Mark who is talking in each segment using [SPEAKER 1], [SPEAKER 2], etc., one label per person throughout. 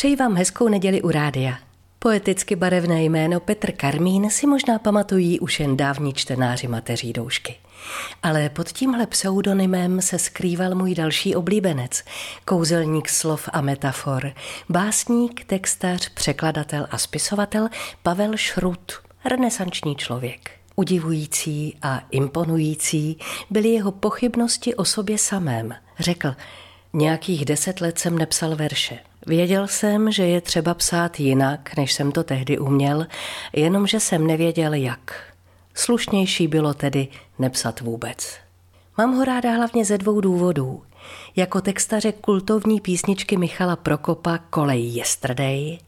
[SPEAKER 1] Přeji vám hezkou neděli u rádia. Poeticky barevné jméno Petr Karmín si možná pamatují už jen dávní čtenáři mateří doušky. Ale pod tímhle pseudonymem se skrýval můj další oblíbenec, kouzelník slov a metafor, básník, textař, překladatel a spisovatel Pavel Šrut, renesanční člověk. Udivující a imponující byly jeho pochybnosti o sobě samém. Řekl, nějakých deset let jsem nepsal verše. Věděl jsem, že je třeba psát jinak, než jsem to tehdy uměl, jenomže jsem nevěděl jak. Slušnější bylo tedy nepsat vůbec. Mám ho ráda hlavně ze dvou důvodů. Jako textaře kultovní písničky Michala Prokopa Kolej Yesterday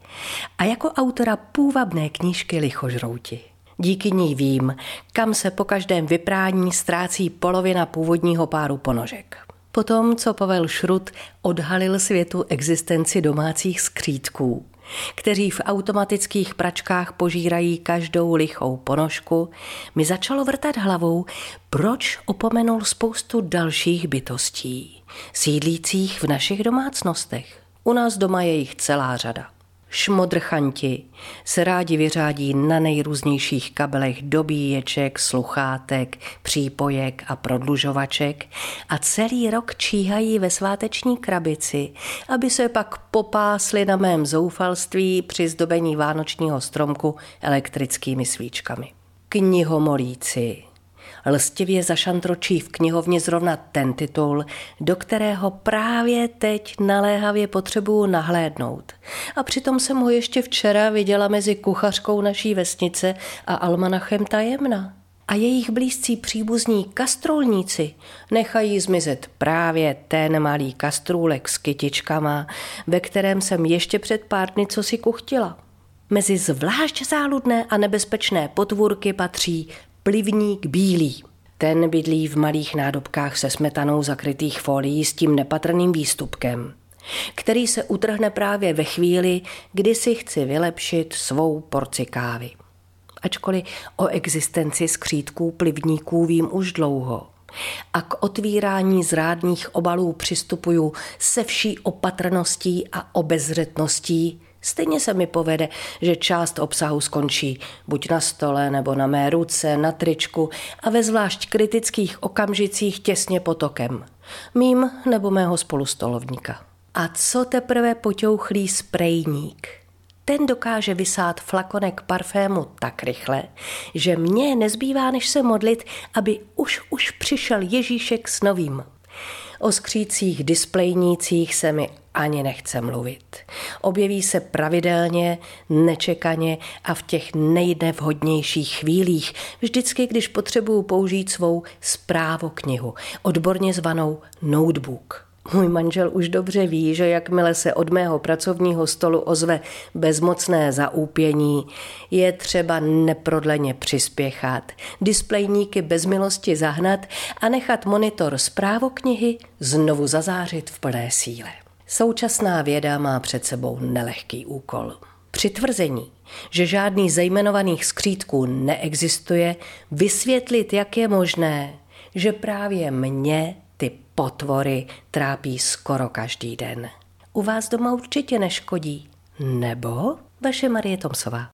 [SPEAKER 1] a jako autora půvabné knížky Lichožrouti. Díky ní vím, kam se po každém vyprání ztrácí polovina původního páru ponožek. Potom, co Pavel Šrut odhalil světu existenci domácích skřítků, kteří v automatických pračkách požírají každou lichou ponožku, mi začalo vrtat hlavou, proč opomenul spoustu dalších bytostí, sídlících v našich domácnostech. U nás doma je jich celá řada. Šmodrchanti se rádi vyřádí na nejrůznějších kabelech dobíječek, sluchátek, přípojek a prodlužovaček a celý rok číhají ve sváteční krabici, aby se pak popásli na mém zoufalství při zdobení vánočního stromku elektrickými svíčkami. Knihomolíci lstivě zašantročí v knihovně zrovna ten titul, do kterého právě teď naléhavě potřebuju nahlédnout. A přitom jsem ho ještě včera viděla mezi kuchařkou naší vesnice a almanachem tajemna. A jejich blízcí příbuzní kastrolníci nechají zmizet právě ten malý kastrůlek s kytičkama, ve kterém jsem ještě před pár dny co si kuchtila. Mezi zvlášť záludné a nebezpečné potvůrky patří plivník bílý. Ten bydlí v malých nádobkách se smetanou zakrytých folií s tím nepatrným výstupkem, který se utrhne právě ve chvíli, kdy si chci vylepšit svou porci kávy. Ačkoliv o existenci skřítků plivníků vím už dlouho, a k otvírání zrádných obalů přistupuju se vší opatrností a obezřetností, Stejně se mi povede, že část obsahu skončí buď na stole nebo na mé ruce, na tričku a ve zvlášť kritických okamžicích těsně potokem. Mým nebo mého spolustolovníka. A co teprve poťouchlý sprejník? Ten dokáže vysát flakonek parfému tak rychle, že mně nezbývá než se modlit, aby už už přišel Ježíšek s novým. O skřících displejnících se mi ani nechce mluvit. Objeví se pravidelně, nečekaně a v těch nejnevhodnějších chvílích, vždycky, když potřebuju použít svou knihu, odborně zvanou notebook. Můj manžel už dobře ví, že jakmile se od mého pracovního stolu ozve bezmocné zaúpění, je třeba neprodleně přispěchat, displejníky bez milosti zahnat a nechat monitor knihy znovu zazářit v plné síle. Současná věda má před sebou nelehký úkol. Při tvrzení, že žádný zejmenovaných skřítků neexistuje, vysvětlit, jak je možné, že právě mě ty potvory trápí skoro každý den. U vás doma určitě neškodí. Nebo vaše Marie Tomsová.